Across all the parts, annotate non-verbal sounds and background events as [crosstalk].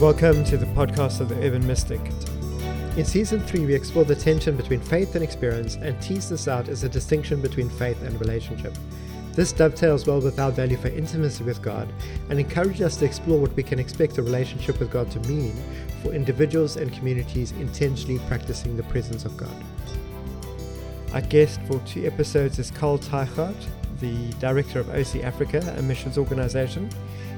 Welcome to the podcast of the Urban Mystic. In season three, we explore the tension between faith and experience and tease this out as a distinction between faith and relationship. This dovetails well with our value for intimacy with God and encourages us to explore what we can expect a relationship with God to mean for individuals and communities intentionally practicing the presence of God. Our guest for two episodes is Carl Teichart, the director of OC Africa, a missions organization.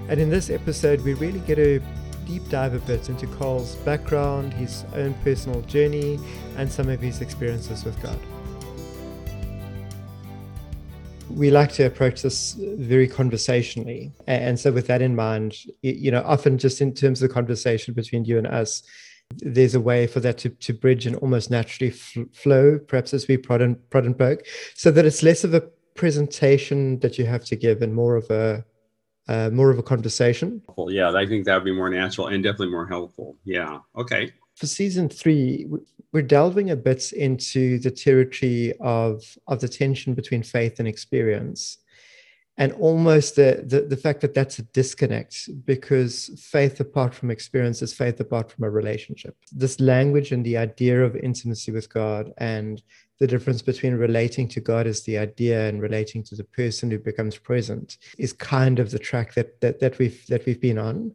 And in this episode, we really get a deep dive a bit into Carl's background, his own personal journey, and some of his experiences with God. We like to approach this very conversationally. And so, with that in mind, you know, often just in terms of the conversation between you and us, there's a way for that to, to bridge and almost naturally flow, perhaps as we prod and, prod and poke, so that it's less of a presentation that you have to give and more of a uh, more of a conversation. Yeah, I think that would be more natural and definitely more helpful. Yeah. Okay. For season three, we're delving a bit into the territory of of the tension between faith and experience, and almost the, the the fact that that's a disconnect because faith apart from experience is faith apart from a relationship. This language and the idea of intimacy with God and the difference between relating to God as the idea and relating to the person who becomes present is kind of the track that that, that we've that we've been on.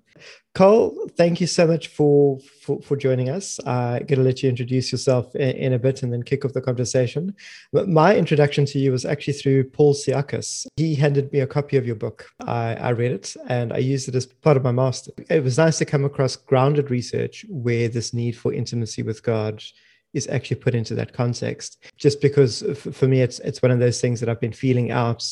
Cole, thank you so much for for, for joining us. Uh, I'm going to let you introduce yourself in, in, a bit and then kick off the conversation. But my introduction to you was actually through Paul Siakis. He handed me a copy of your book. I, I read it and I used it as part of my master. It was nice to come across grounded research where this need for intimacy with God is actually put into that context. Just because for me, it's it's one of those things that I've been feeling out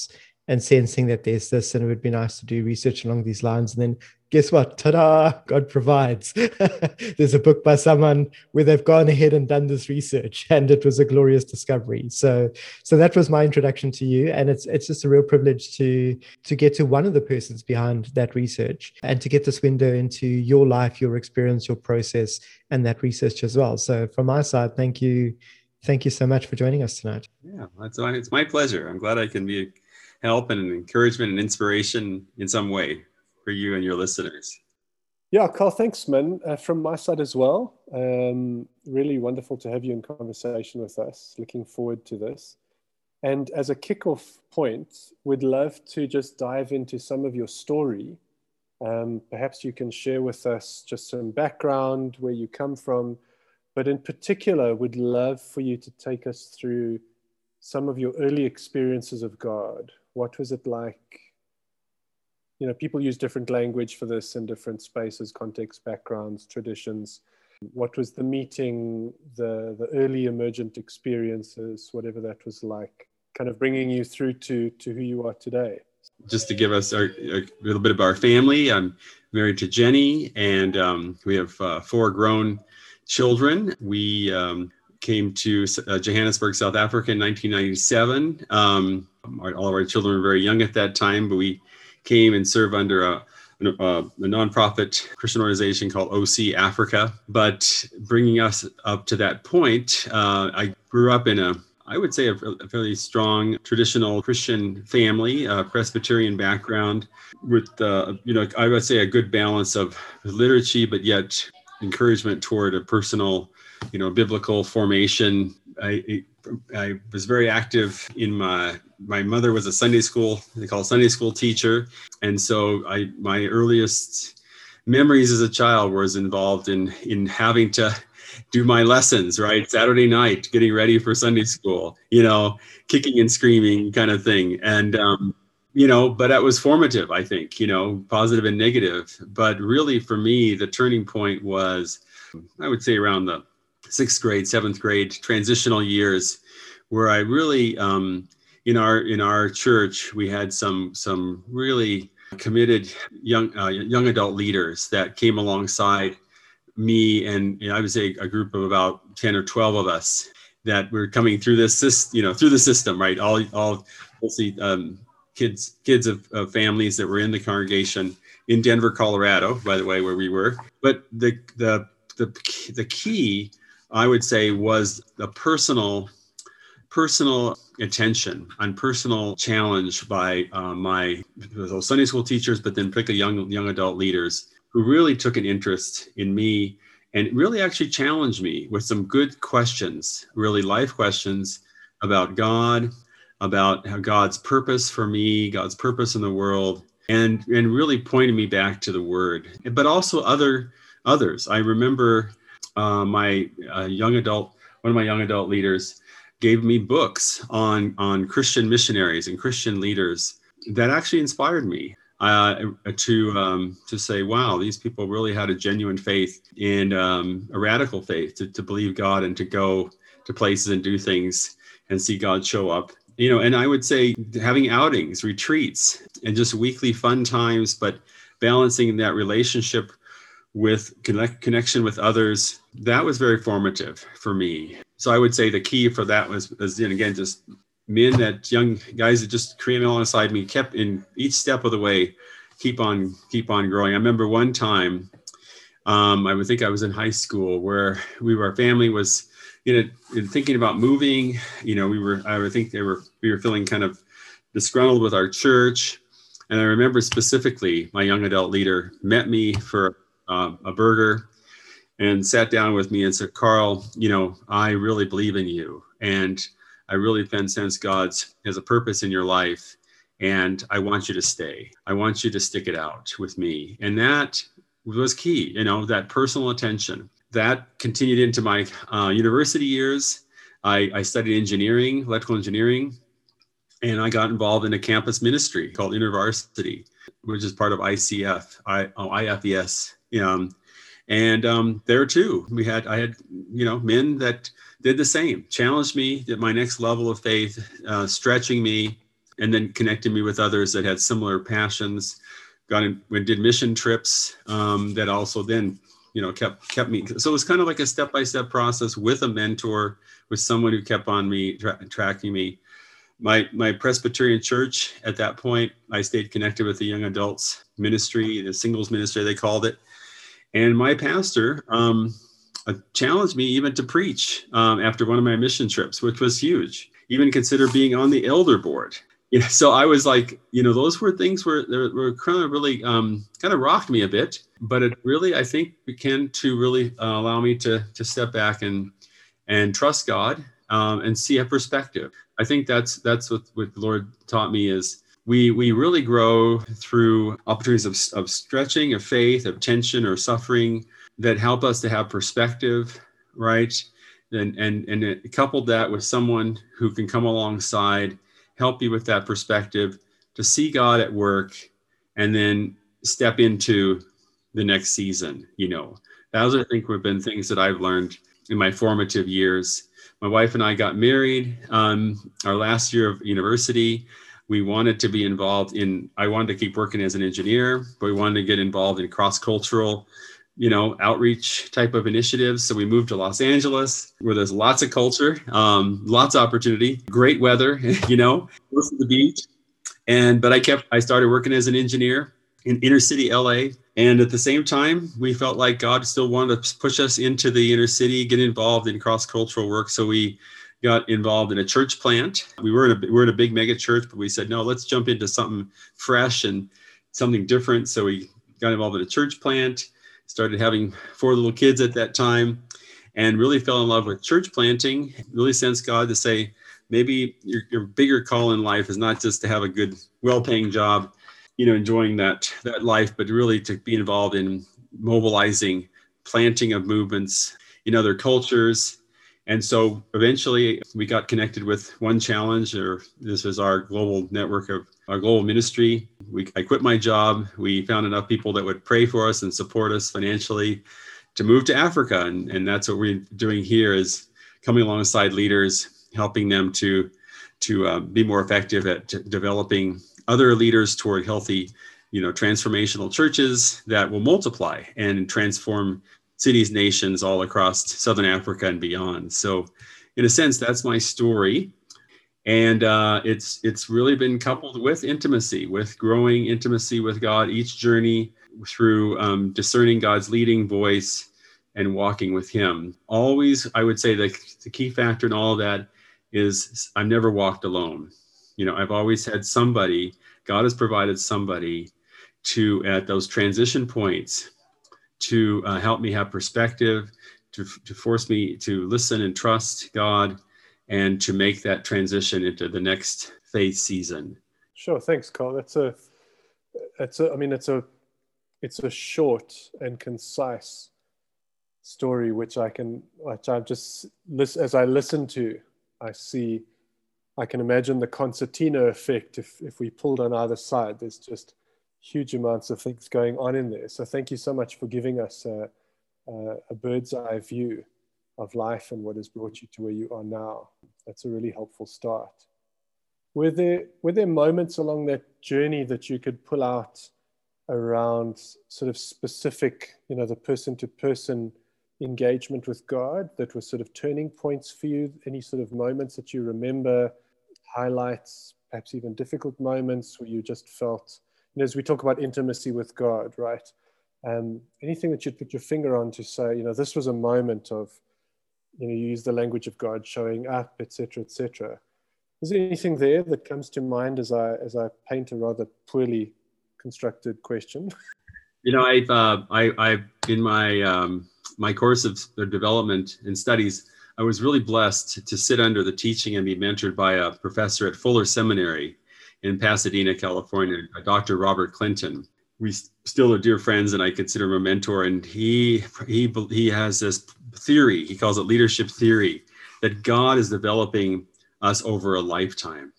and sensing that there's this, and it would be nice to do research along these lines. And then guess what? Ta-da! God provides. [laughs] there's a book by someone where they've gone ahead and done this research, [laughs] and it was a glorious discovery. So, so that was my introduction to you, and it's it's just a real privilege to to get to one of the persons behind that research and to get this window into your life, your experience, your process, and that research as well. So, from my side, thank you. Thank you so much for joining us tonight. Yeah, it's my pleasure. I'm glad I can be a help and encouragement and inspiration in some way for you and your listeners. Yeah, Carl, thanks, man. Uh, from my side as well. Um, really wonderful to have you in conversation with us. Looking forward to this. And as a kickoff point, we'd love to just dive into some of your story. Um, perhaps you can share with us just some background, where you come from, but in particular, we'd love for you to take us through some of your early experiences of God, what was it like? You know, people use different language for this in different spaces, contexts, backgrounds, traditions. What was the meeting, the, the early emergent experiences, whatever that was like, kind of bringing you through to, to who you are today? Just to give us our, a little bit of our family, I'm married to Jenny, and um, we have uh, four grown children. We um, came to uh, Johannesburg, South Africa in 1997. Um, our, all of our children were very young at that time, but we came and served under a, a, a nonprofit Christian organization called OC Africa. But bringing us up to that point, uh, I grew up in a I would say a, a, fairly strong traditional Christian family, uh, Presbyterian background, with uh, you know I would say a good balance of liturgy, but yet encouragement toward a personal you know, biblical formation. I, I was very active in my, my mother was a Sunday school, they call Sunday school teacher. And so I, my earliest memories as a child was involved in, in having to do my lessons, right? Saturday night, getting ready for Sunday school, you know, kicking and screaming kind of thing. And, um, you know, but that was formative, I think, you know, positive and negative. But really for me, the turning point was, I would say around the sixth grade, seventh grade transitional years, where I really, um, in our in our church, we had some some really committed young uh, young adult leaders that came alongside me and I would say a group of about ten or twelve of us that were coming through this you know through the system, right? All all mostly um, kids kids of, of families that were in the congregation in Denver, Colorado, by the way, where we were. But the the the the key I would say was the personal personal attention and personal challenge by uh, my Sunday school teachers, but then particularly young young adult leaders who really took an interest in me and really actually challenged me with some good questions, really life questions about God, about God's purpose for me, God's purpose in the world, and and really pointed me back to the Word. But also other others. I remember uh, my uh, young adult, one of my young adult leaders, gave me books on on Christian missionaries and Christian leaders that actually inspired me uh, to um, to say, wow, these people really had a genuine faith and um, a radical faith to, to believe God and to go to places and do things and see God show up. You know, and I would say having outings, retreats, and just weekly fun times, but balancing that relationship with connect, connection with others, that was very formative for me. So I would say the key for that was, was and again, just men that young guys that just came alongside me, kept in each step of the way, keep on, keep on growing. I remember one time, um, I would think I was in high school where we were, our family was, you know, thinking about moving, you know, we were, I would think they were, we were feeling kind of disgruntled with our church. And I remember specifically my young adult leader met me for um, a burger and sat down with me and said, Carl, you know, I really believe in you. And I really sense God's has a purpose in your life. And I want you to stay. I want you to stick it out with me. And that was key, you know, that personal attention. That continued into my uh, university years. I, I studied engineering, electrical engineering, and I got involved in a campus ministry called InterVarsity, which is part of ICF, I, oh, IFES um, and um, there too, we had I had you know men that did the same, challenged me at my next level of faith, uh, stretching me, and then connected me with others that had similar passions. Got in, did mission trips um, that also then you know kept kept me. So it was kind of like a step by step process with a mentor, with someone who kept on me tra- tracking me my my Presbyterian church at that point, I stayed connected with the young adults ministry, the singles ministry they called it, and my pastor um, uh, challenged me even to preach um, after one of my mission trips, which was huge. Even consider being on the elder board. [laughs] You know, so I was like, you know, those were things where they were kind of really um, kind of rocked me a bit, but it really, I think, began to really uh, allow me to to step back and and trust God um, and see a perspective. I think that's that's what, what the Lord taught me is we we really grow through opportunities of, of stretching, of faith, of tension or suffering that help us to have perspective, right? And and and it, coupled that with someone who can come alongside, help you with that perspective, to see God at work, and then step into the next season. You know, those I think have been things that I've learned in my formative years my wife and I got married um, our last year of university. We wanted to be involved in, I wanted to keep working as an engineer, but we wanted to get involved in cross cultural, you know, outreach type of initiatives. So we moved to Los Angeles where there's lots of culture, um, lots of opportunity, great weather, [laughs] you know, close to the beach. And, but I kept, I started working as an engineer in inner city LA and at the same time, we felt like God still wanted to push us into the inner city, get involved in cross cultural work. So we got involved in a church plant. We were in a we were in a big mega church, but we said no, let's jump into something fresh and something different. So we got involved in a church plant. Started having four little kids at that time, and really fell in love with church planting. Really sensed God to say maybe your, your bigger call in life is not just to have a good, well-paying job you know enjoying that that life but really to be involved in mobilizing planting of movements in other cultures and so eventually we got connected with one challenge or this is our global network of our global ministry. We i quit my job. We found enough people that would pray for us and support us financially to move to africa. And, and that's what we're doing here is coming alongside leaders helping them to to uh, be more effective at developing other leaders toward healthy, you know, transformational churches that will multiply and transform cities, nations all across Southern Africa and beyond. So, in a sense, that's my story, and uh, it's it's really been coupled with intimacy, with growing intimacy with God. Each journey through um, discerning God's leading voice and walking with Him. Always, I would say the, the key factor in all of that is I've never walked alone you know i've always had somebody god has provided somebody to at those transition points to uh, help me have perspective, to, to force me to listen and trust God, and to make that transition into the next faith season. Sure, thanks, Carl. That's a, it's a, I mean, it's a, it's a short and concise story, which I can, which I've just, as I listen to, I see, I can imagine the concertina effect. If if we pulled on either side, there's just huge amounts of things going on in there. So thank you so much for giving us a, a, a bird's eye view of life and what has brought you to where you are now. That's a really helpful start. Were there, were there moments along that journey that you could pull out around sort of specific, you know, the person to person engagement with God that were sort of turning points for you? Any sort of moments that you remember, highlights, perhaps even difficult moments where you just felt as we talk about intimacy with God, right? Um, anything that you'd put your finger on to say, you know, this was a moment of, you know, you use the language of God showing up, etc., etc. Is there anything there that comes to mind as I as I paint a rather poorly constructed question? [laughs] You know, I've uh, I, I've in my um, my course of development and studies, I was really blessed to sit under the teaching and be mentored by a professor at Fuller Seminary in Pasadena, California, Dr. Robert Clinton. We still are dear friends, and I consider him a mentor. And he he he has this theory. He calls it leadership theory that God is developing us over a lifetime.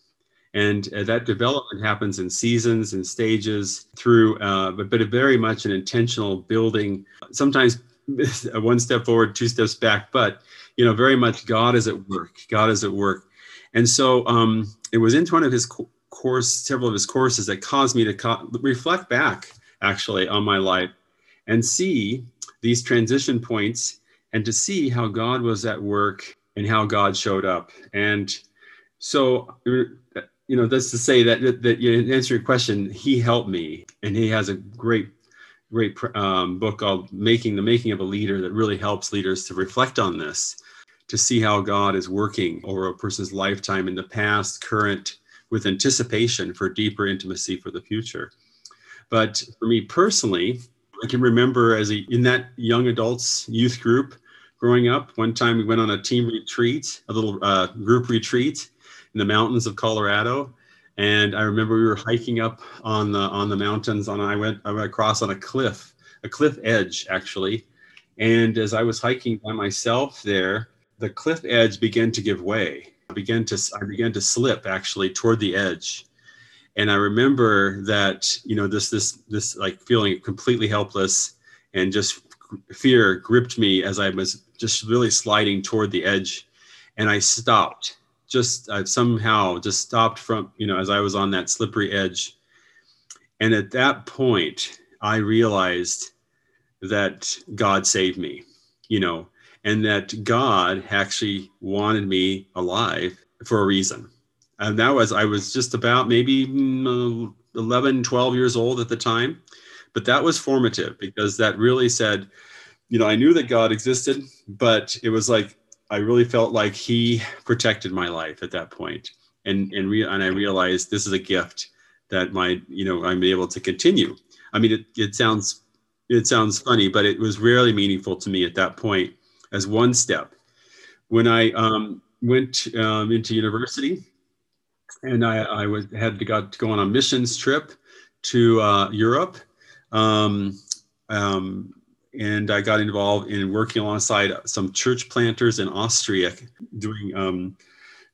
And uh, that development happens in seasons and stages through, uh, but, but very much an intentional building, sometimes [laughs] one step forward, two steps back, but, you know, very much God is at work. God is at work. And so um, it was into one of his course, several of his courses that caused me to co- reflect back actually on my life and see these transition points and to see how God was at work and how God showed up. And so, you know, that's to say that, that, that you answer your question, he helped me and he has a great, great um, book called Making the Making of a Leader that really helps leaders to reflect on this, to see how God is working over a person's lifetime in the past, current, with anticipation for deeper intimacy for the future. But for me personally, I can remember as a, in that young adults youth group growing up, one time we went on a team retreat, a little uh, group retreat in the mountains of Colorado. And I remember we were hiking up on the on the mountains. On I went I went across on a cliff, a cliff edge actually. And as I was hiking by myself there, the cliff edge began to give way I began to I began to slip actually toward the edge. And I remember that, you know, this this this like feeling completely helpless and just fear gripped me as I was just really sliding toward the edge. And I stopped, just I somehow just stopped from, you know, as I was on that slippery edge. And at that point, I realized that God saved me, you know, and that God actually wanted me alive for a reason. And that was, I was just about maybe mm, 11, 12 years old at the time. But that was formative because that really said, you know, I knew that God existed, but it was like, I really felt like He protected my life at that point. And, and, re- and I realized this is a gift that my, you know, I'm able to continue. I mean, it, it sounds, it sounds funny, but it was really meaningful to me at that point as one step. When I um, went um, into university, and I, I was, had to got to go on a missions trip to uh, Europe, um, um, and I got involved in working alongside some church planters in Austria, doing um,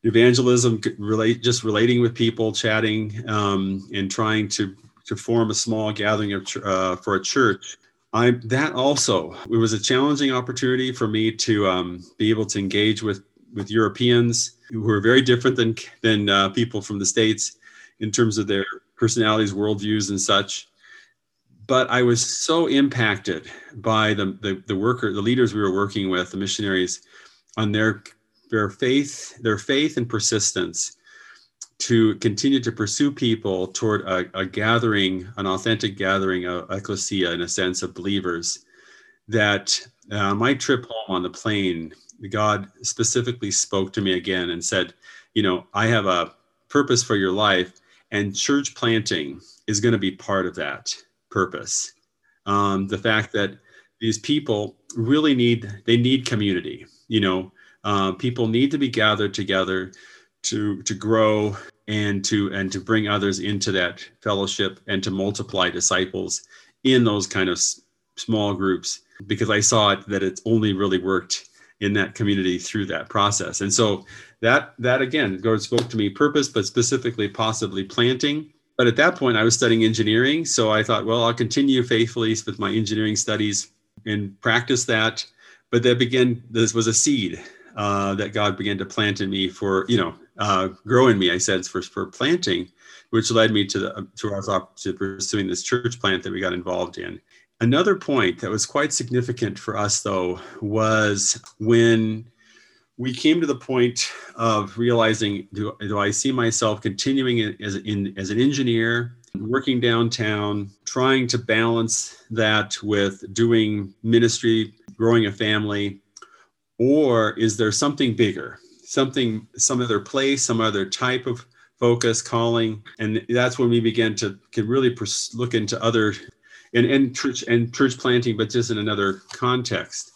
evangelism, relate just relating with people, chatting, um, and trying to to form a small gathering of, uh, for a church I that also it was a challenging opportunity for me to um, be able to engage with with Europeans who are very different than than uh, people from the states in terms of their personalities, worldviews, and such. But I was so impacted by the the, the worker, the leaders we were working with, the missionaries, on their their faith, their faith and persistence to continue to pursue people toward a, a gathering, an authentic gathering, a ecclesia in a sense of believers. That uh, my trip home on the plane, God specifically spoke to me again and said, You know, I have a purpose for your life, and church planting is going to be part of that purpose. Um, the fact that these people really need they need community. You know, uh, people need to be gathered together to to grow and to and to bring others into that fellowship and to multiply disciples in those kind of s- small groups because I saw it that it's only really worked in that community through that process. And so that that again, God spoke to me purpose, but specifically possibly planting. But at that point, I was studying engineering, so I thought, well, I'll continue faithfully with my engineering studies and practice that. But that began. This was a seed uh, that God began to plant in me for you know uh, grow in me. I said it's for for planting, which led me to the to us to pursuing this church plant that we got involved in. Another point that was quite significant for us, though, was when we came to the point of realizing do, do I see myself continuing as, in, as an engineer, working downtown, trying to balance that with doing ministry, growing a family, or is there something bigger, something, some other place, some other type of focus, calling? And that's when we began to, to really pers- look into other and, and church and church planting, but just in another context.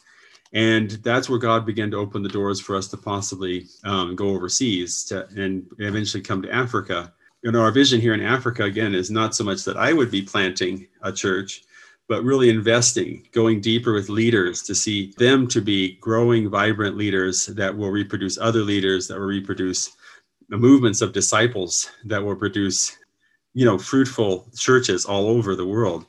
And that's where God began to open the doors for us to possibly um, go overseas to, and eventually come to Africa. You know, our vision here in Africa, again, is not so much that I would be planting a church, but really investing, going deeper with leaders to see them to be growing, vibrant leaders that will reproduce other leaders, that will reproduce the movements of disciples, that will produce, you know, fruitful churches all over the world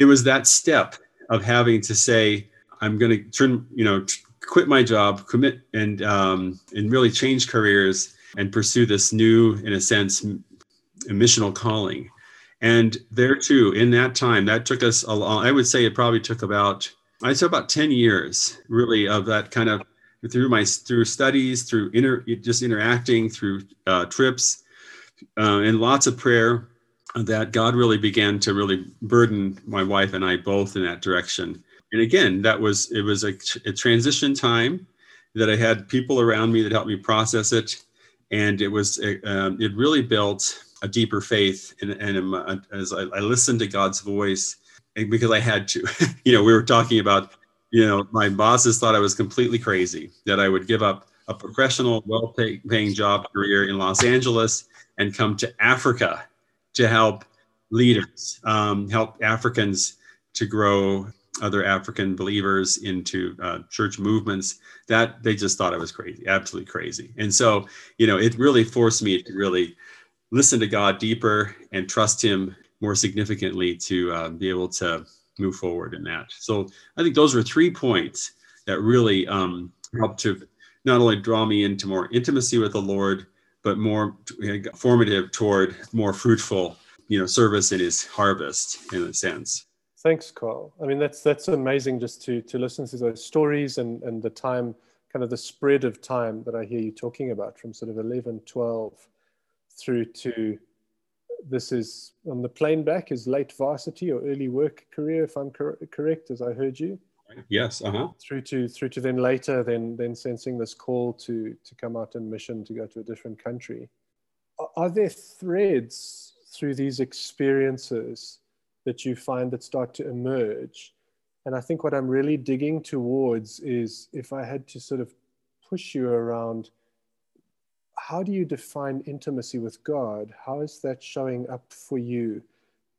it was that step of having to say, I'm going to turn, you know, quit my job, commit, and um, and really change careers and pursue this new, in a sense, missional calling. And there too, in that time, that took us a long. I would say it probably took about, I'd say about ten years, really, of that kind of through my through studies, through inter, just interacting, through uh, trips, uh, and lots of prayer that God really began to really burden my wife and I both in that direction. And again, that was it was a, a transition time that I had people around me that helped me process it, and it was um, it really built a deeper faith. And, and as I, I listened to God's voice, because I had to, [laughs] you know, we were talking about, you know, my bosses thought I was completely crazy that I would give up a professional, well-paying job career in Los Angeles and come to Africa to help leaders, um, help Africans to grow other African believers into uh, church movements. That they just thought I was crazy, absolutely crazy. And so, you know, it really forced me to really listen to God deeper and trust Him more significantly to uh, be able to move forward in that. So I think those were three points that really um, helped to not only draw me into more intimacy with the Lord, but more formative toward more fruitful, you know, service in his harvest in a sense. Thanks, Carl. I mean, that's that's amazing just to to listen to those stories and and the time, kind of the spread of time that I hear you talking about from sort of 11, 12 through to this is on the plane back is late varsity or early work career, if I'm cor- correct, as I heard you. Yes. Uh huh. Through to through to then later, then then sensing this call to to come out in mission to go to a different country. Are, are there threads through these experiences that you find that start to emerge? And I think what I'm really digging towards is if I had to sort of push you around, how do you define intimacy with God? How is that showing up for you?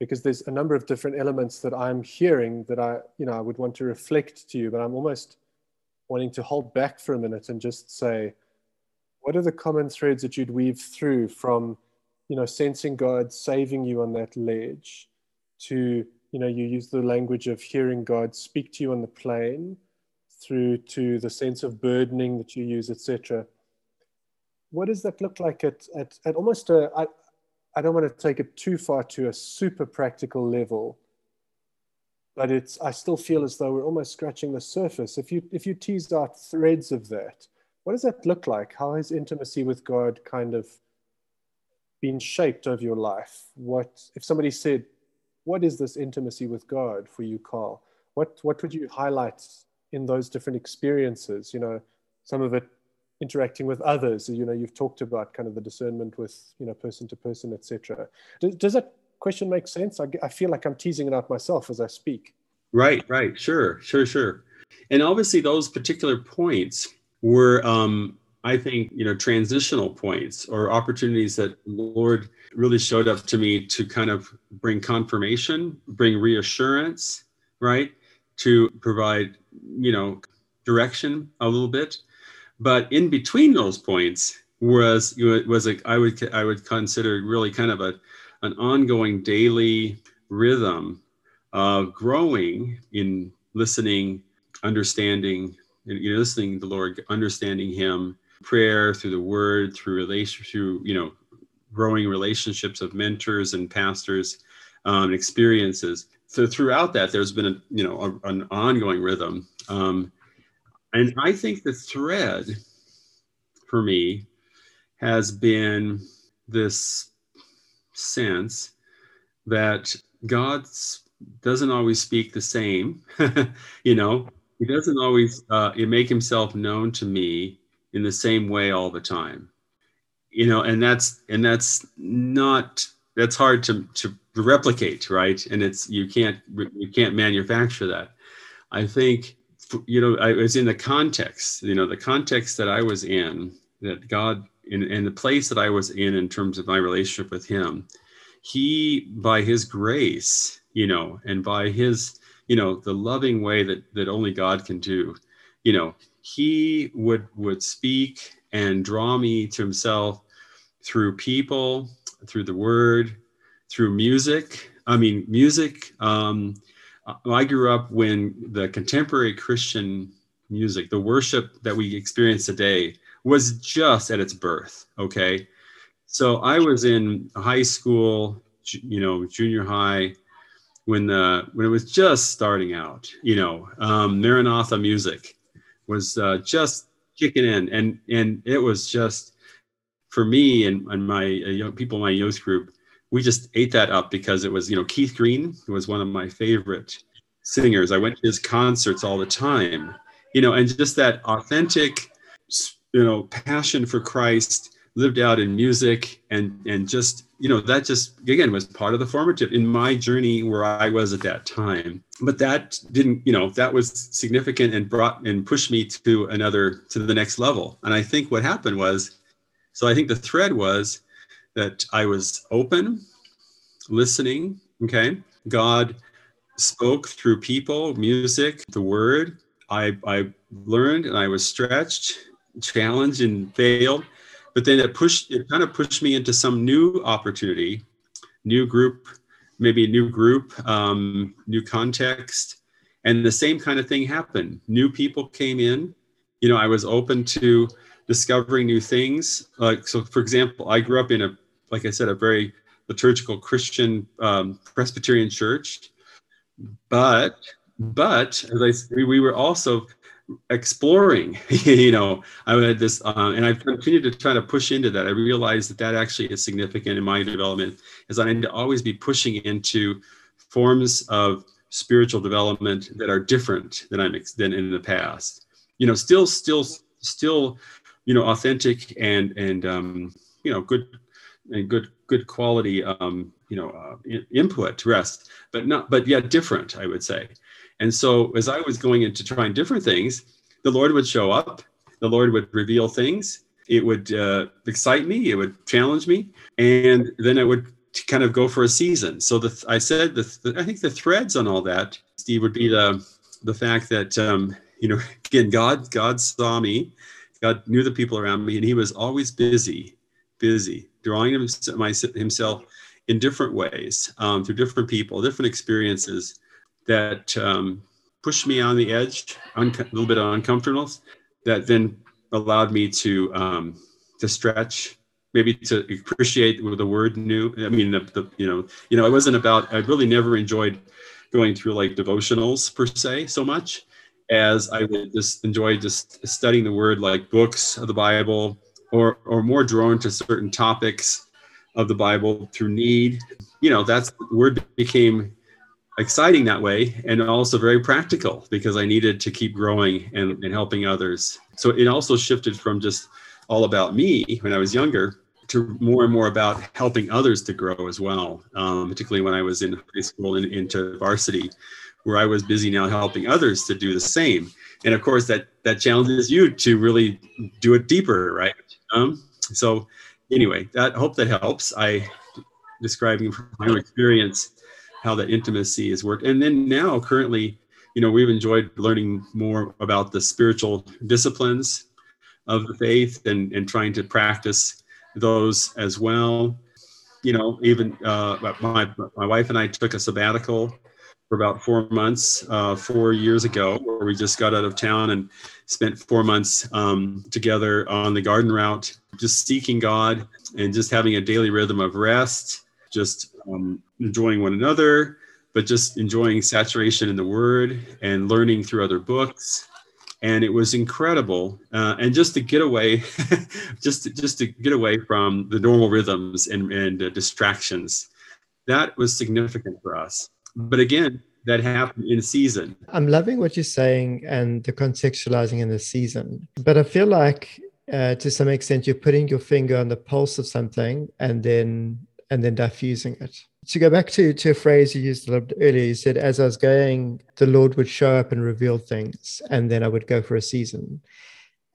because there's a number of different elements that I'm hearing that I, you know, I would want to reflect to you, but I'm almost wanting to hold back for a minute and just say, what are the common threads that you'd weave through from, you know, sensing God saving you on that ledge to, you know, you use the language of hearing God speak to you on the plane through to the sense of burdening that you use, etc. What does that look like at, at, at almost a, I, I don't want to take it too far to a super practical level, but it's I still feel as though we're almost scratching the surface. If you if you tease out threads of that, what does that look like? How has intimacy with God kind of been shaped over your life? What if somebody said, "What is this intimacy with God for you, Carl?" What what would you highlight in those different experiences? You know, some of it interacting with others you know you've talked about kind of the discernment with you know person to person etc does, does that question make sense I, I feel like i'm teasing it out myself as i speak Right, right, sure, sure, sure. And obviously, those particular points were, um, I think, you know, transitional points or opportunities that Lord really showed up to me to kind of bring confirmation, bring reassurance, right? To provide, you know, direction a little bit. But in between those points was was a, I would I would consider really kind of a an ongoing daily rhythm of growing in listening, understanding, you know, listening to the Lord, understanding Him, prayer through the Word, through relation, through you know, growing relationships of mentors and pastors, um, experiences. So throughout that, there's been a you know a, an ongoing rhythm, um, and I think the thread for me has been this sense that God doesn't always speak the same. [laughs] you know, he doesn't always uh, make himself known to me in the same way all the time. You know, and that's and that's not that's hard to to replicate, right? And it's you can't you can't manufacture that. I think you know I was in the context, you know, the context that I was in that God in, in the place that I was in in terms of my relationship with Him. He, by His grace, you know, and by his, you know, the loving way that that only God can do, you know, he would would speak and draw me to himself through people, through the word, through music. I mean, music. Um, I grew up when the contemporary Christian music, the worship that we experience today, was just at its birth. Okay. So I was in high school, you know, junior high, when the when it was just starting out. You know, um, Maranatha music was uh, just kicking in, and and it was just for me and, and my uh, young people in my youth group. We just ate that up because it was you know Keith Green was one of my favorite singers. I went to his concerts all the time. You know, and just that authentic, you know, passion for Christ lived out in music and and just you know that just again was part of the formative in my journey where i was at that time but that didn't you know that was significant and brought and pushed me to another to the next level and i think what happened was so i think the thread was that i was open listening okay? God spoke through people music the word. I i learned and i was stretched challenged and failed but then it pushed it kind of pushed me into some new opportunity new group maybe a new group um, new context and the same kind of thing happened. New people came in. You know i was open to discovering new things. Like so for example i grew up in a like i said a very liturgical christian um, presbyterian church. But but as i we were also exploring [laughs] you know i had this uh, and i've continued to try to push into that. I realized that that actually is significant in my development is i need to always be pushing into forms of spiritual development that are different than i'm than in the past. You know still still still you know authentic and and um, you know good and good good quality um, you know uh, input to rest but not but yet different i would say and so as I was going into trying different things, the Lord would show up, the Lord would reveal things. It would uh, excite me, it would challenge me, and then it would kind of go for a season. So the, I said, the, the, I think the threads on all that, Steve, would be the the fact that um, you know, [laughs] again, God God saw me, God knew the people around me, and He was always busy, busy drawing himself in different ways um, through different people, different experiences that um, pushed me on the edge, a little bit of uncomfortableness, that then allowed me to um, to stretch, maybe to appreciate the word new. I mean, the, the you know, you know, it wasn't about. I really never enjoyed going through like devotionals per se so much as I would just enjoy just studying the word, like books of the Bible, or or more drawn to certain topics of the Bible through need. You know, that's word became exciting that way and also very practical because I needed to keep growing and, and helping others. So it also shifted from just all about me when I was younger to more and more about helping others to grow as well, um, particularly when I was in high school and into varsity, where I was busy now helping others to do the same. And of course, that that challenges you to really do it deeper, right? Um, so, anyway, that hope that helps. I describing from my experience how that intimacy has worked, and then now currently, you know, we've enjoyed learning more about the spiritual disciplines of the faith and and trying to practice those as well. You know, even uh, my my wife and I took a sabbatical for about four months uh, four years ago, where we just got out of town and spent four months um, together on the garden route, just seeking God and just having a daily rhythm of rest, just um, enjoying one another, but just enjoying saturation in the Word and learning through other books and it was incredible. Uh, and just to get away, [laughs] just to, just to get away from the normal rhythms and and uh, distractions, that was significant for us. But again, that happened in season. I'm loving what you're saying and the contextualizing in the season, but I feel like. Uh, to some extent, you're putting your finger on the pulse of something and then and then diffusing it to go back to, to a phrase you used a little bit earlier, you said, as I was going, the Lord would show up and reveal things, and then I would go for a season.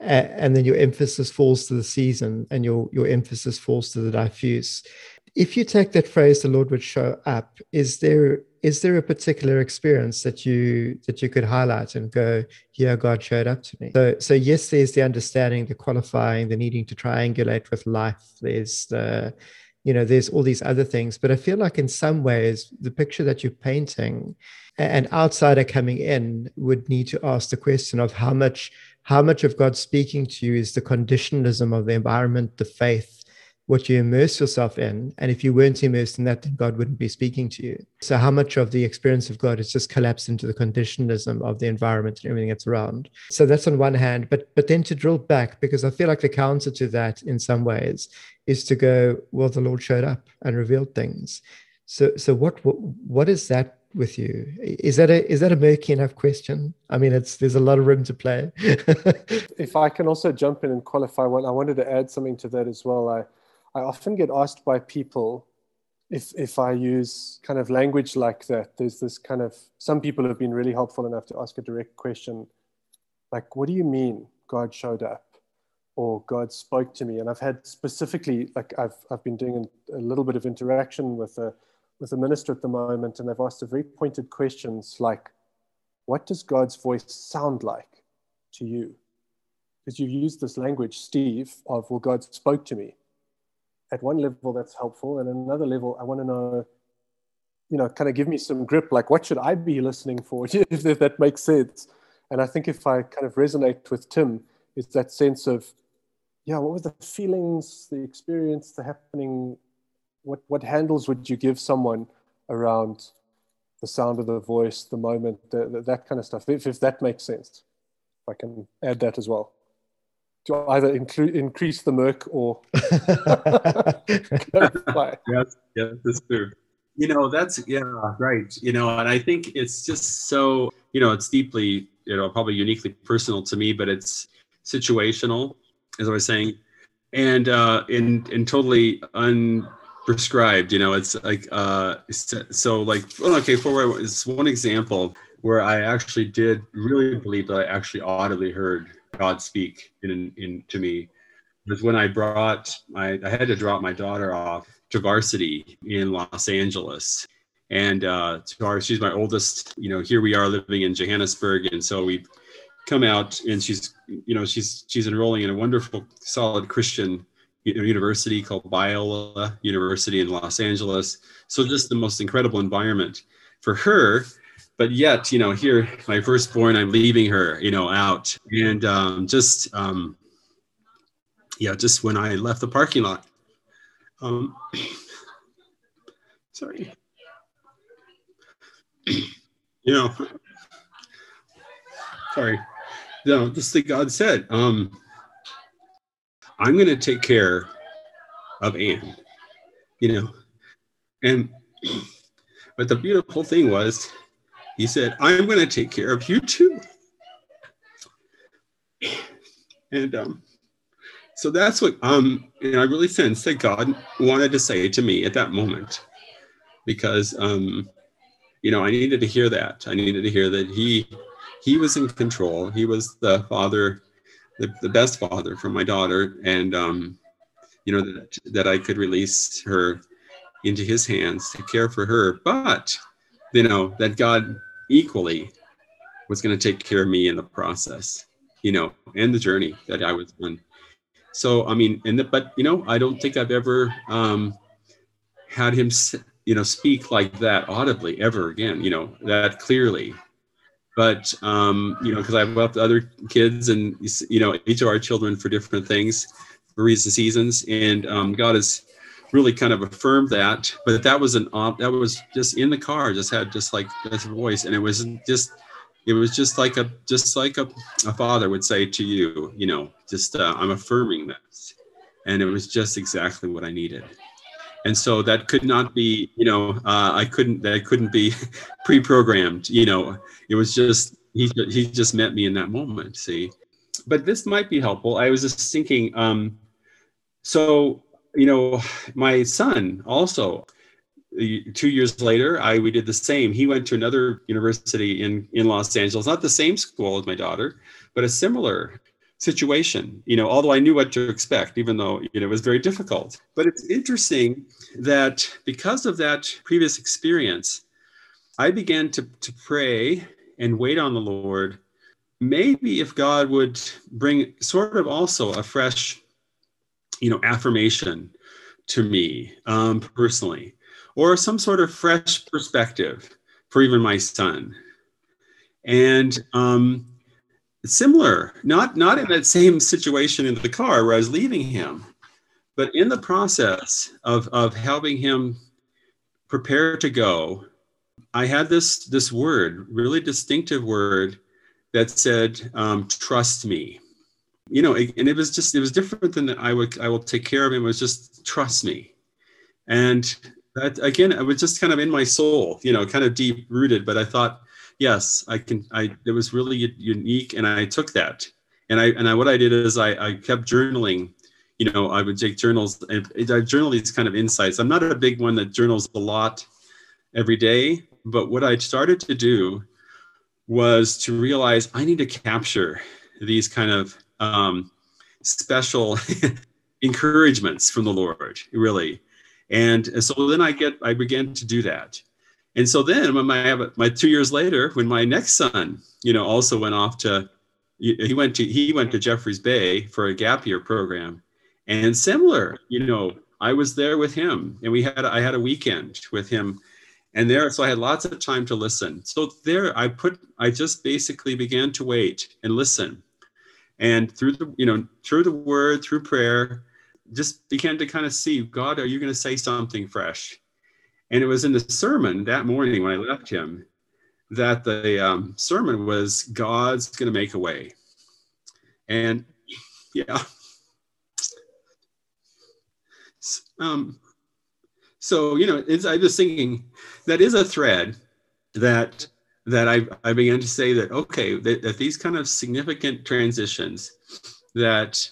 And then your emphasis falls to the season, and your, your emphasis falls to the diffuse. If you take that phrase, the Lord would show up, is there is there a particular experience that you that you could highlight and go, yeah, God showed up to me? So so yes, there's the understanding, the qualifying, the needing to triangulate with life. There's the you know there's all these other things but i feel like in some ways the picture that you're painting an outsider coming in would need to ask the question of how much how much of god speaking to you is the conditionalism of the environment the faith what you immerse yourself in. And if you weren't immersed in that, then God wouldn't be speaking to you. So, how much of the experience of God is just collapsed into the conditionalism of the environment and everything that's around? So, that's on one hand. But, but then to drill back, because I feel like the counter to that in some ways is to go, well, the Lord showed up and revealed things. So, so what, what, what is that with you? Is that a is that a murky enough question? I mean, it's there's a lot of room to play. [laughs] if I can also jump in and qualify one, I wanted to add something to that as well. I I often get asked by people if if I use kind of language like that. There's this kind of some people have been really helpful enough to ask a direct question, like, "What do you mean God showed up?" or God spoke to me. And I've had specifically, like I've, I've been doing a, little bit of interaction with a, with a minister at the moment, and they've asked a very pointed questions like, what does God's voice sound like to you? Because you've used this language, Steve, of, well, God spoke to me at one level that's helpful and another level i want to know you know kind of give me some grip like what should i be listening for? [laughs] If, that makes sense. And i think if i kind of resonate with tim it's that sense of yeah what were the feelings the experience the happening? What what handles would you give someone around the sound of the voice the moment the, the, that kind of stuff if, if that makes sense? If i can add that as well to either include increase the murk or [laughs] [laughs] yes yes that's true. You know that's yeah right. You know and i think it's just so you know it's deeply you know probably uniquely personal to me but it's situational as i was saying and uh in in totally unprescribed you know it's like uh so like okay for is one example where i actually did really believe that i actually audibly heard God speak in, in to me was when I brought my I had to drop my daughter off to varsity in Los Angeles. And uh, our, she's my oldest. You know, here we are living in Johannesburg, and so we come out, and she's you know she's she's enrolling in a wonderful, solid Christian university called Biola University in Los Angeles. So just the most incredible environment for her but yet, you know, here, my firstborn, I'm leaving her, you know, out. And um, just, um, yeah, just when I left the parking lot, um, [coughs] [coughs] sorry, you know, sorry, no, just like God said, um, I'm going to take care of Anne, you know, and, [coughs] but the beautiful thing was, he said, I'm going to take care of you too. And um, so that's what um and i really sense that god wanted to say to me at that moment because um you know i needed to hear that. I needed to hear that he he was in control. He was the father the, the best father for my daughter and um you know that that i could release her into his hands to care for her. But you know that god equally was going to take care of me in the process you know and the journey that i was on so I mean, and the, but you know, I don't think I've ever um, had him, you know, speak like that audibly ever again. You know, that clearly. But um, you know, because I've left other kids, and you know, each of our children for different things, for reasons, seasons, and um, God has really kind of affirmed that. But that was an that was just in the car, just had just like this voice, and it was just it was just like a just like a, a father would say to you you know just uh, i'm affirming this and it was just exactly what i needed. And so that could not be you know uh, i couldn't that couldn't be [laughs] pre-programmed you know. It was just he, he just met me in that moment see. But this might be helpful. I was just thinking um so you know my son also two years later i we did the same. He went to another university in in los angeles not the same school as my daughter but a similar situation you know although i knew what to expect even though you know it was very difficult. But it's interesting that because of that previous experience i began to, to pray and wait on the lord. Maybe if god would bring sort of also a fresh you know affirmation to me um, personally or some sort of fresh perspective for even my son. And um, similar, not not in that same situation in the car where I was leaving him, but in the process of of helping him prepare to go, I had this this word, really distinctive word, that said, um, "Trust me." You know, and it was just it was different than I would I will take care of him. It was just trust me, and that again it was just kind of in my soul you know kind of deep rooted but i thought yes i can i it was really unique and i took that. And i and I, what i did is i i kept journaling. You know i would take journals and i journal these kind of insights. I'm not a big one that journals a lot every day but what i started to do was to realize i need to capture these kind of um, special [laughs] encouragements from the lord really and so then I get, I began to do that. And so then when my, my two years later, when my next son, you know, also went off to, he went to, he went to Jeffreys Bay for a gap year program and similar, you know, I was there with him and we had, I had a weekend with him and there, so I had lots of time to listen. So there I put, I just basically began to wait and listen. And through the, you know, through the word, through prayer, just began to kind of see God, are you going to say something fresh? And it was in the sermon that morning when I left him that the um, sermon was God's going to make a way. And yeah. Um, so, you know, I was thinking that is a thread that that I, I began to say that, okay, that, that these kind of significant transitions that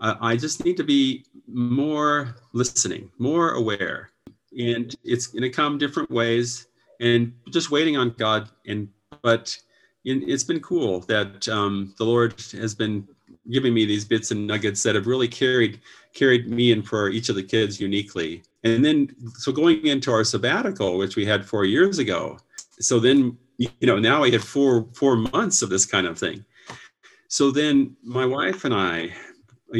uh, I just need to be more listening, more aware. And it's going to come different ways and just waiting on God. And, but in, it's been cool that um, the Lord has been giving me these bits and nuggets that have really carried, carried me and for each of the kids uniquely. And then, so going into our sabbatical, which we had four years ago. So then, you know, now i had four, four months of this kind of thing. So then my wife and I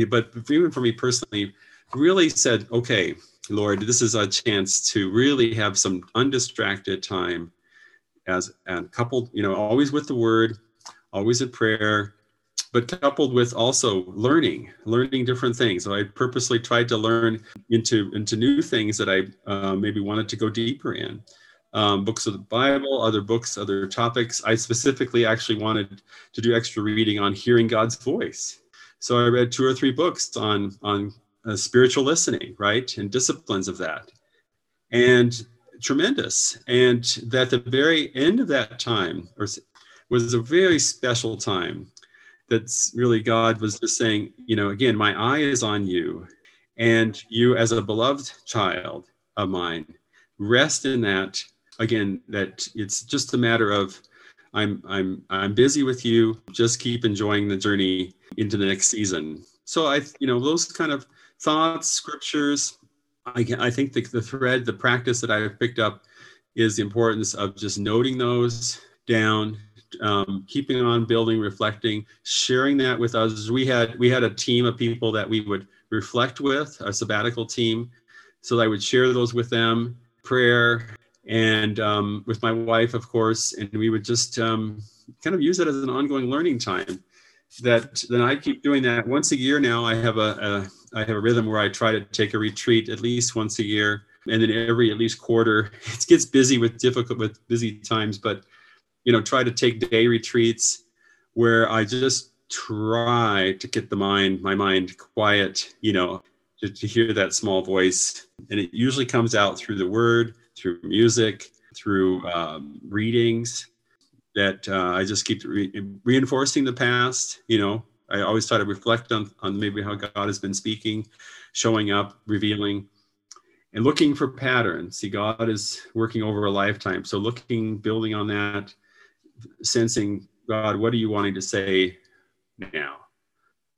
but even for me personally, really said, okay, Lord, this is a chance to really have some undistracted time as and coupled, you know, always with the word, always in prayer, but coupled with also learning, learning different things. So I purposely tried to learn into into new things that I uh, maybe wanted to go deeper in. Um, books of the Bible, other books, other topics. I specifically actually wanted to do extra reading on hearing God's voice so I read two or three books on on uh, spiritual listening, right, and disciplines of that, and tremendous. And that the very end of that time was was a very special time that's really God was just saying, you know, again, my eye is on you, and you as a beloved child of mine, rest in that. Again, that it's just a matter of I'm I'm I'm busy with you. Just keep enjoying the journey into the next season. So I, you know, those kind of thoughts, scriptures. I, I think the, the thread, the practice that I've picked up is the importance of just noting those down, um, keeping on building, reflecting, sharing that with others. We had we had a team of people that we would reflect with, a sabbatical team, so I would share those with them, prayer, and um, with my wife, of course, and we would just um, kind of use it as an ongoing learning time. That then I keep doing that once a year now. I have a, a I have a rhythm where I try to take a retreat at least once a year, and then every at least quarter. [laughs] It gets busy with difficult with busy times, but you know, try to take day retreats where I just try to get the mind, my mind quiet, you know, to, to hear that small voice. And it usually comes out through the word, through music, through um, readings that uh, I just keep re- reinforcing the past. You know, I always try to reflect on, on maybe how God has been speaking, showing up, revealing, and looking for patterns. See, God is working over a lifetime. So looking, building on that, sensing, God, what are you wanting to say now?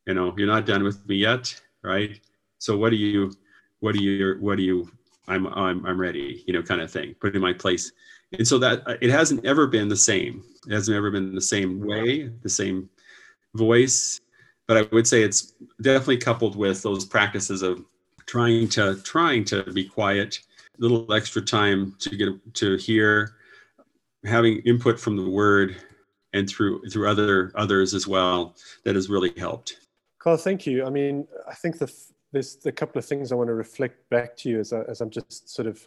You know, you're not done with me yet, right? So what do you, what do you, what do you, I'm, I'm, I'm ready, you know, kind of thing, put in my place. And so that uh, it hasn't ever been the same. It hasn't ever been the same way, the same voice. But I would say it's definitely coupled with those practices of trying to trying to be quiet, a little extra time to get to hear, having input from the word and through through other others as well that has really helped carl thank you i mean i think the there's a couple of things i want to reflect back to you as, I, as i'm just sort of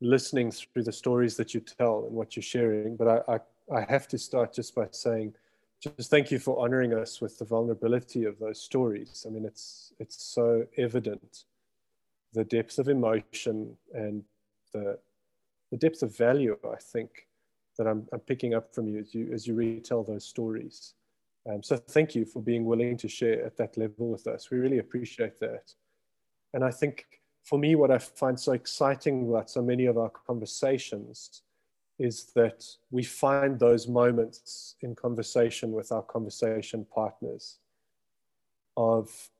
listening through the stories that you tell and what you're sharing but I, I, I have to start just by saying just thank you for honoring us with the vulnerability of those stories i mean it's it's so evident the depth of emotion and the the depth of value i think that I'm, I'm picking up from you as you as you retell those stories. Um, so thank you for being willing to share at that level with us. We really appreciate that. And I think for me, what I find so exciting about so many of our conversations is that we find those moments in conversation with our conversation partners of,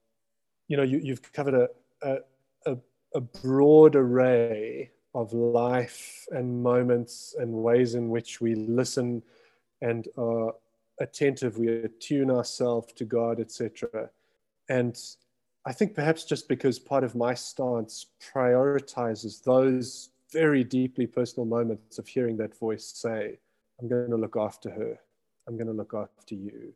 you know, you, have covered a, a, a broad array of life and moments and ways in which we listen and are attentive, we attune ourselves to God, etc. And I think perhaps just because part of my stance prioritizes those very deeply personal moments of hearing that voice say, I'm going to look after her, I'm going to look after you.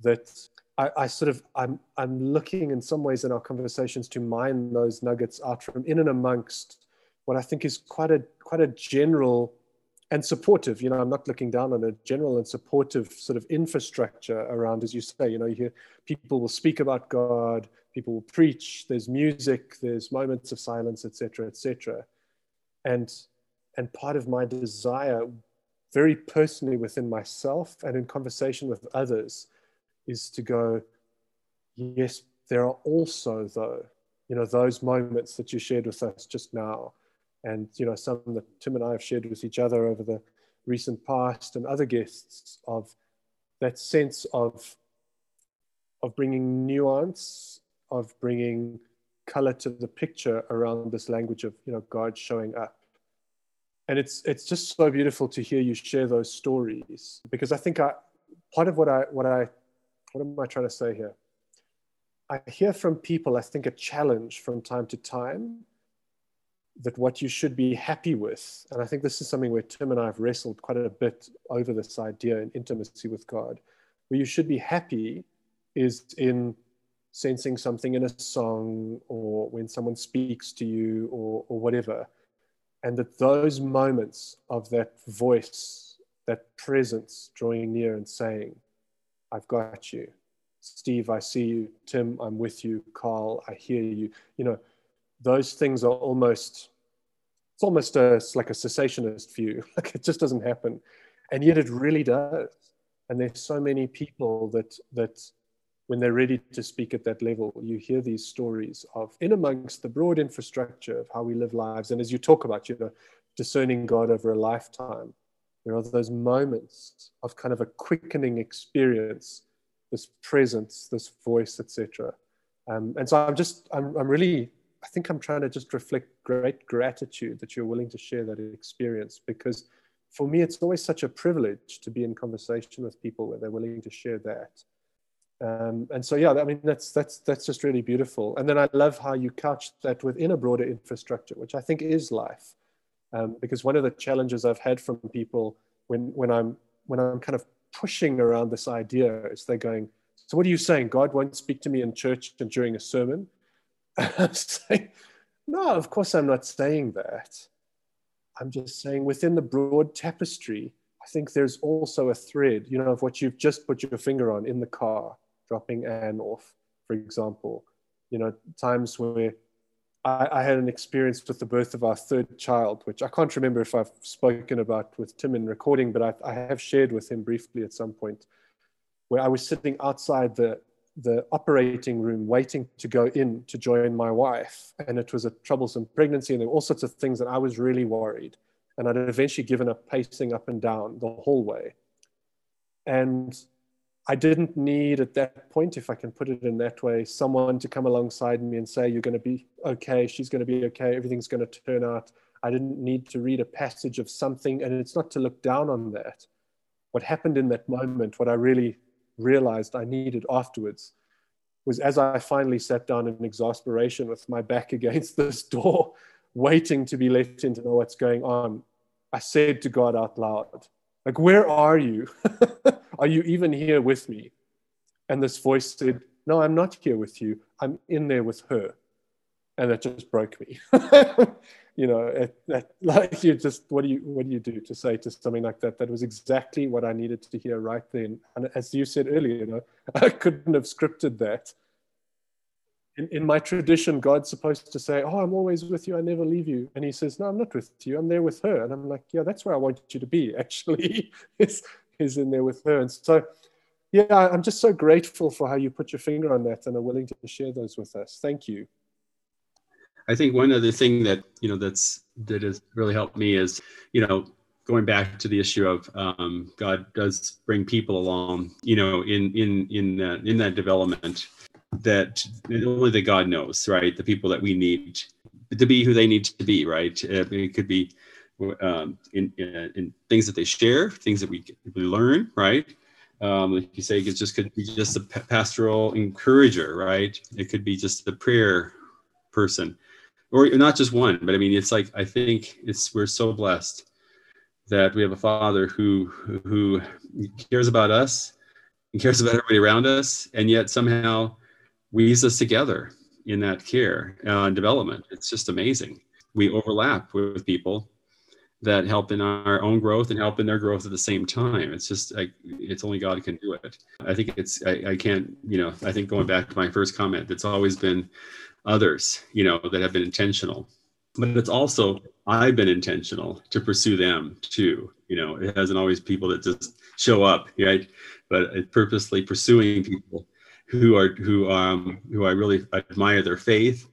That I, I, sort of I'm I'm looking in some ways in our conversations to mine those nuggets out from in and amongst what I think is quite a quite a general and supportive. You know, I'm not looking down on a general and supportive sort of infrastructure around, as you say. You know, you hear people will speak about God, people will preach. There's music, there's moments of silence, etc., etc. And and part of my desire, very personally within myself and in conversation with others, is to go. Yes, there are also though, you know, those moments that you shared with us just now and you know some that Tim and I have shared with each other over the recent past and other guests of that sense of of bringing nuance of bringing color to the picture around this language of you know God showing up. And it's it's just so beautiful to hear you share those stories because I think I part of what I what I what am I trying to say here? I hear from people I think a challenge from time to time that what you should be happy with, and I think this is something where Tim and I have wrestled quite a bit over this idea in intimacy with God, where you should be happy is in sensing something in a song or when someone speaks to you or, or whatever. And that those moments of that voice, that presence drawing near and saying, I've got you. Steve, I see you. Tim, I'm with you. Carl, I hear you. You know, those things are almost it's almost a, it's like a cessationist view [laughs] like it just doesn't happen and yet it really does And there's so many people that that when they're ready to speak at that level, you hear these stories of in amongst the broad infrastructure of how we live lives. And as you talk about, you know, discerning God over a lifetime, there are those moments of kind of a quickening experience, this presence, this voice, etc. Um, and so I'm just, I'm, I'm really, I think I'm trying to just reflect great gratitude that you're willing to share that experience because for me, it's always such a privilege to be in conversation with people where they're willing to share that. Um, and so, yeah, I mean, that's that's that's just really beautiful. And then I love how you couch that within a broader infrastructure, which I think is life. Um, because one of the challenges I've had from people when when I'm when I'm kind of pushing around this idea is they're going, so what are you saying? God won't speak to me in church and during a sermon? I'm [laughs] saying, no, of course I'm not saying that. I'm just saying within the broad tapestry, I think there's also a thread, you know, of what you've just put your finger on in the car, dropping Anne off, for example. You know, times where I, I, had an experience with the birth of our third child, which I can't remember if I've spoken about with Tim in recording, but I, I have shared with him briefly at some point, where I was sitting outside the the operating room waiting to go in to join my wife. And it was a troublesome pregnancy, and there were all sorts of things that I was really worried. And I'd eventually given up pacing up and down the hallway. And I didn't need at that point, if I can put it in that way, someone to come alongside me and say, You're going to be okay, she's going to be okay, everything's going to turn out. I didn't need to read a passage of something, and it's not to look down on that. What happened in that moment, what I really realized I needed afterwards was as I finally sat down in exasperation with my back [laughs] against this door, waiting to be let in to know what's going on, I said to God out loud, like, where are you? [laughs] are you even here with me? And this voice said, No, I'm not here with you. I'm in there with her. And it just broke me. [laughs] you know, it, [laughs] like you just, what do you, what do you do to say to something like that? That was exactly what I needed to hear right then. And as you said earlier, you know, [laughs] I couldn't have scripted that. In, in my tradition, God's supposed to say, Oh, I'm always with you. I never leave you. And he says, No, I'm not with you. I'm there with her. And I'm like, Yeah, that's where I want you to be, [laughs] actually, is, is in there with her. And so, yeah, I'm just so grateful for how you put your finger on that and are willing to share those with us. Thank you. I think one other thing that you know that's that has really helped me is you know going back to the issue of um, God does bring people along, you know, in in in that in that development that only that God knows, right? The people that we need to be who they need to be, right? Uh, it could be um, in, in, in things that they share, things that we, we learn, right? Um, like you say, it just could be just a pastoral encourager, right? It could be just a prayer person or not just one, but I mean, it's like I think it's we're so blessed that we have a Father who who cares about us and cares about everybody around us, and yet somehow weaves us together in that care uh, and development. It's just amazing. We overlap with people that help in our own growth and help in their growth at the same time. It's just like it's only God can do it. I think it's I, I can't you know I think going back to my first comment, it's always been others, you know, that have been intentional. But it's also I've been intentional to pursue them too. You know, it hasn't always people that just show up, right? But purposely pursuing people who are who um who I really admire their faith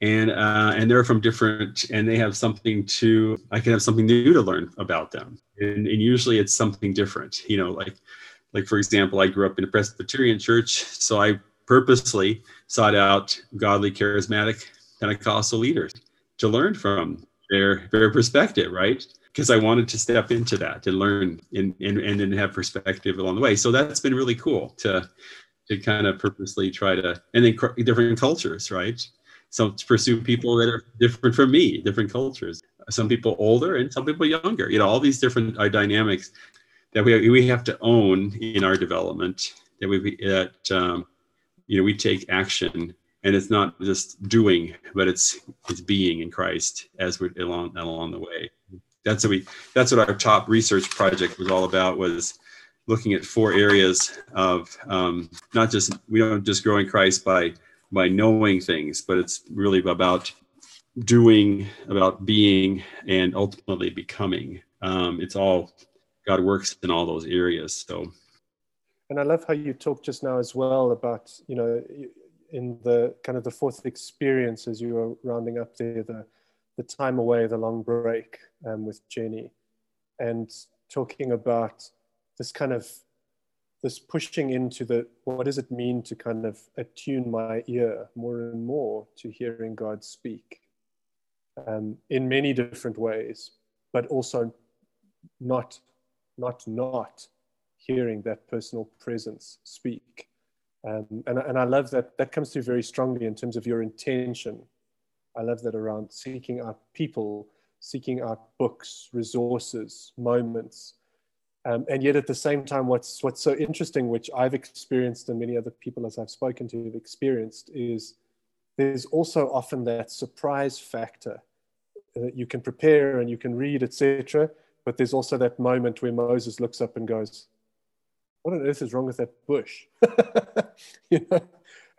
and uh, and they're from different and they have something to i can have something new to learn about them and, and usually it's something different you know like like for example i grew up in a presbyterian church so i purposely sought out godly, charismatic Pentecostal leaders to learn from their their perspective, right? Because I wanted to step into that to learn and, and and have perspective along the way. So that's been really cool to to kind of purposely try to and then different cultures, right? So to pursue people that are different from me, different cultures. Some people older and some people younger. You know, all these different uh, dynamics that we we have to own in our development. That we that um, you know we take action and it's not just doing but it's it's being in christ as we're along along the way. That's what we that's what our top research project was all about was looking at four areas of um, not just we don't just grow in christ by by knowing things but it's really about doing about being and ultimately becoming. Um, it's all god works in all those areas so and I love how you talked just now as well about, you know, in the kind of the fourth experience as you were rounding up there, the, the time away, the long break um, with Jenny, and talking about this kind of this pushing into the what does it mean to kind of attune my ear more and more to hearing God speak um, in many different ways, but also not not not hearing that personal presence speak. Um, and, and I love that that comes through very strongly in terms of your intention. I love that around seeking out people, seeking out books, resources, moments. Um, and yet at the same time, what's, what's so interesting, which I've experienced and many other people as I've spoken to have experienced, is there's also often that surprise factor that you can prepare and you can read, etc. But there's also that moment where Moses looks up and goes, what on earth is wrong with that bush? [laughs] you know,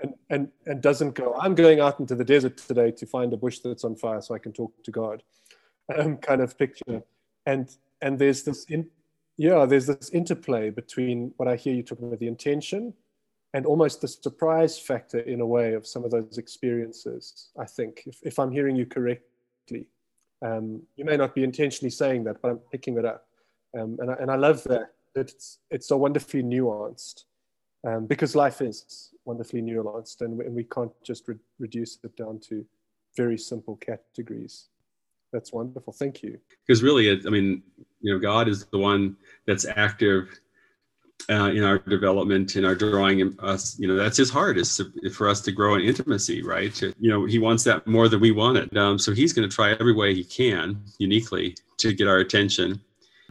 and, and, and doesn't go, I'm going out into the desert today to find a bush that's on fire so I can talk to God um, kind of picture. And, and there's this, in, yeah, there's this interplay between what I hear you talking about the intention and almost the surprise factor in a way of some of those experiences, I think, if, if I'm hearing you correctly. Um, you may not be intentionally saying that, but I'm picking it up. Um, and, I, and I love that it's it's so wonderfully nuanced um, because life is wonderfully nuanced and we, and we can't just re- reduce it down to very simple categories. That's wonderful. Thank you. Because really it, i mean you know god is the one that's active uh, in our development in our drawing us you know that's his heart is for us to grow in intimacy right? To, you know he wants that more than we want it. Um, so he's going to try every way he can uniquely to get our attention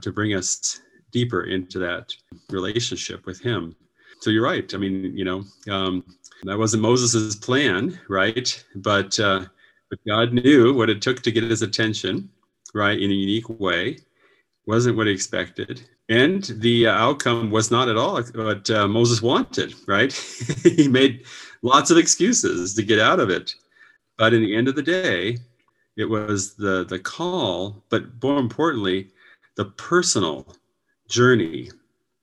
to bring us deeper into that relationship with him. So you're right. I mean, you know, um, that wasn't Moses's plan, right? But uh, but God knew what it took to get his attention, right, in a unique way. Wasn't what he expected, and the uh, outcome was not at all what uh, Moses wanted. Right? [laughs] he made lots of excuses to get out of it, but in the end of the day, it was the the call, but more importantly, the personal journey.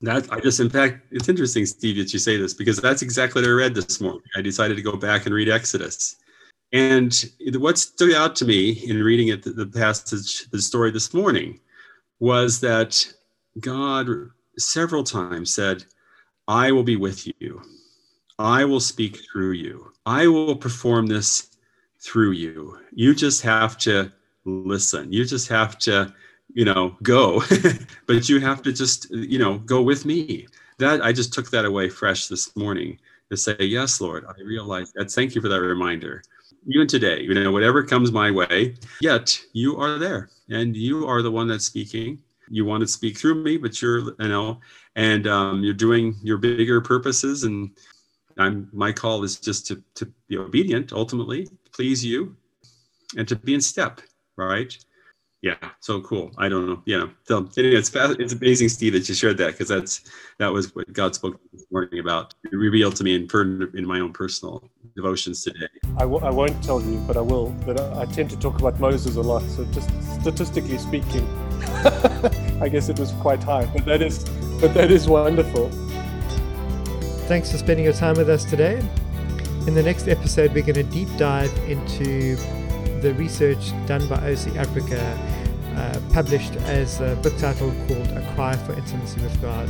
That I just, in fact, it's interesting, Steve, that you say this because that's exactly what I read this morning. I decided to go back and read Exodus. And what stood out to me in reading it, the passage, the story this morning, was that God several times said, I will be with you. I will speak through you. I will perform this through you. You just have to listen. You just have to you know, go, [laughs] but you have to just, you know, go with me. That I just took that away fresh this morning to say, yes, Lord, I realize that. Thank you for that reminder. Even today, you know, whatever comes my way, yet you are there and you are the one that's speaking. You want to speak through me, but you're, you know, and um, you're doing your bigger purposes. And I'm, my call is just to, to be obedient, ultimately, please you, and to be in step, right? Yeah so cool. I don't know. Yeah so anyway, it's it's amazing steve that you shared that because that's that was what god spoke this morning about. It revealed to me in, per, in my own personal devotions today. I w- I won't tell you but i will but I, I tend to talk about moses a lot so just statistically speaking [laughs] i guess it was quite high but that is but that is wonderful. Thanks for spending your time with us today. In the next episode we're going to deep dive into the research done by OC Africa, uh, published as a book title called A Cry for Intimacy with God.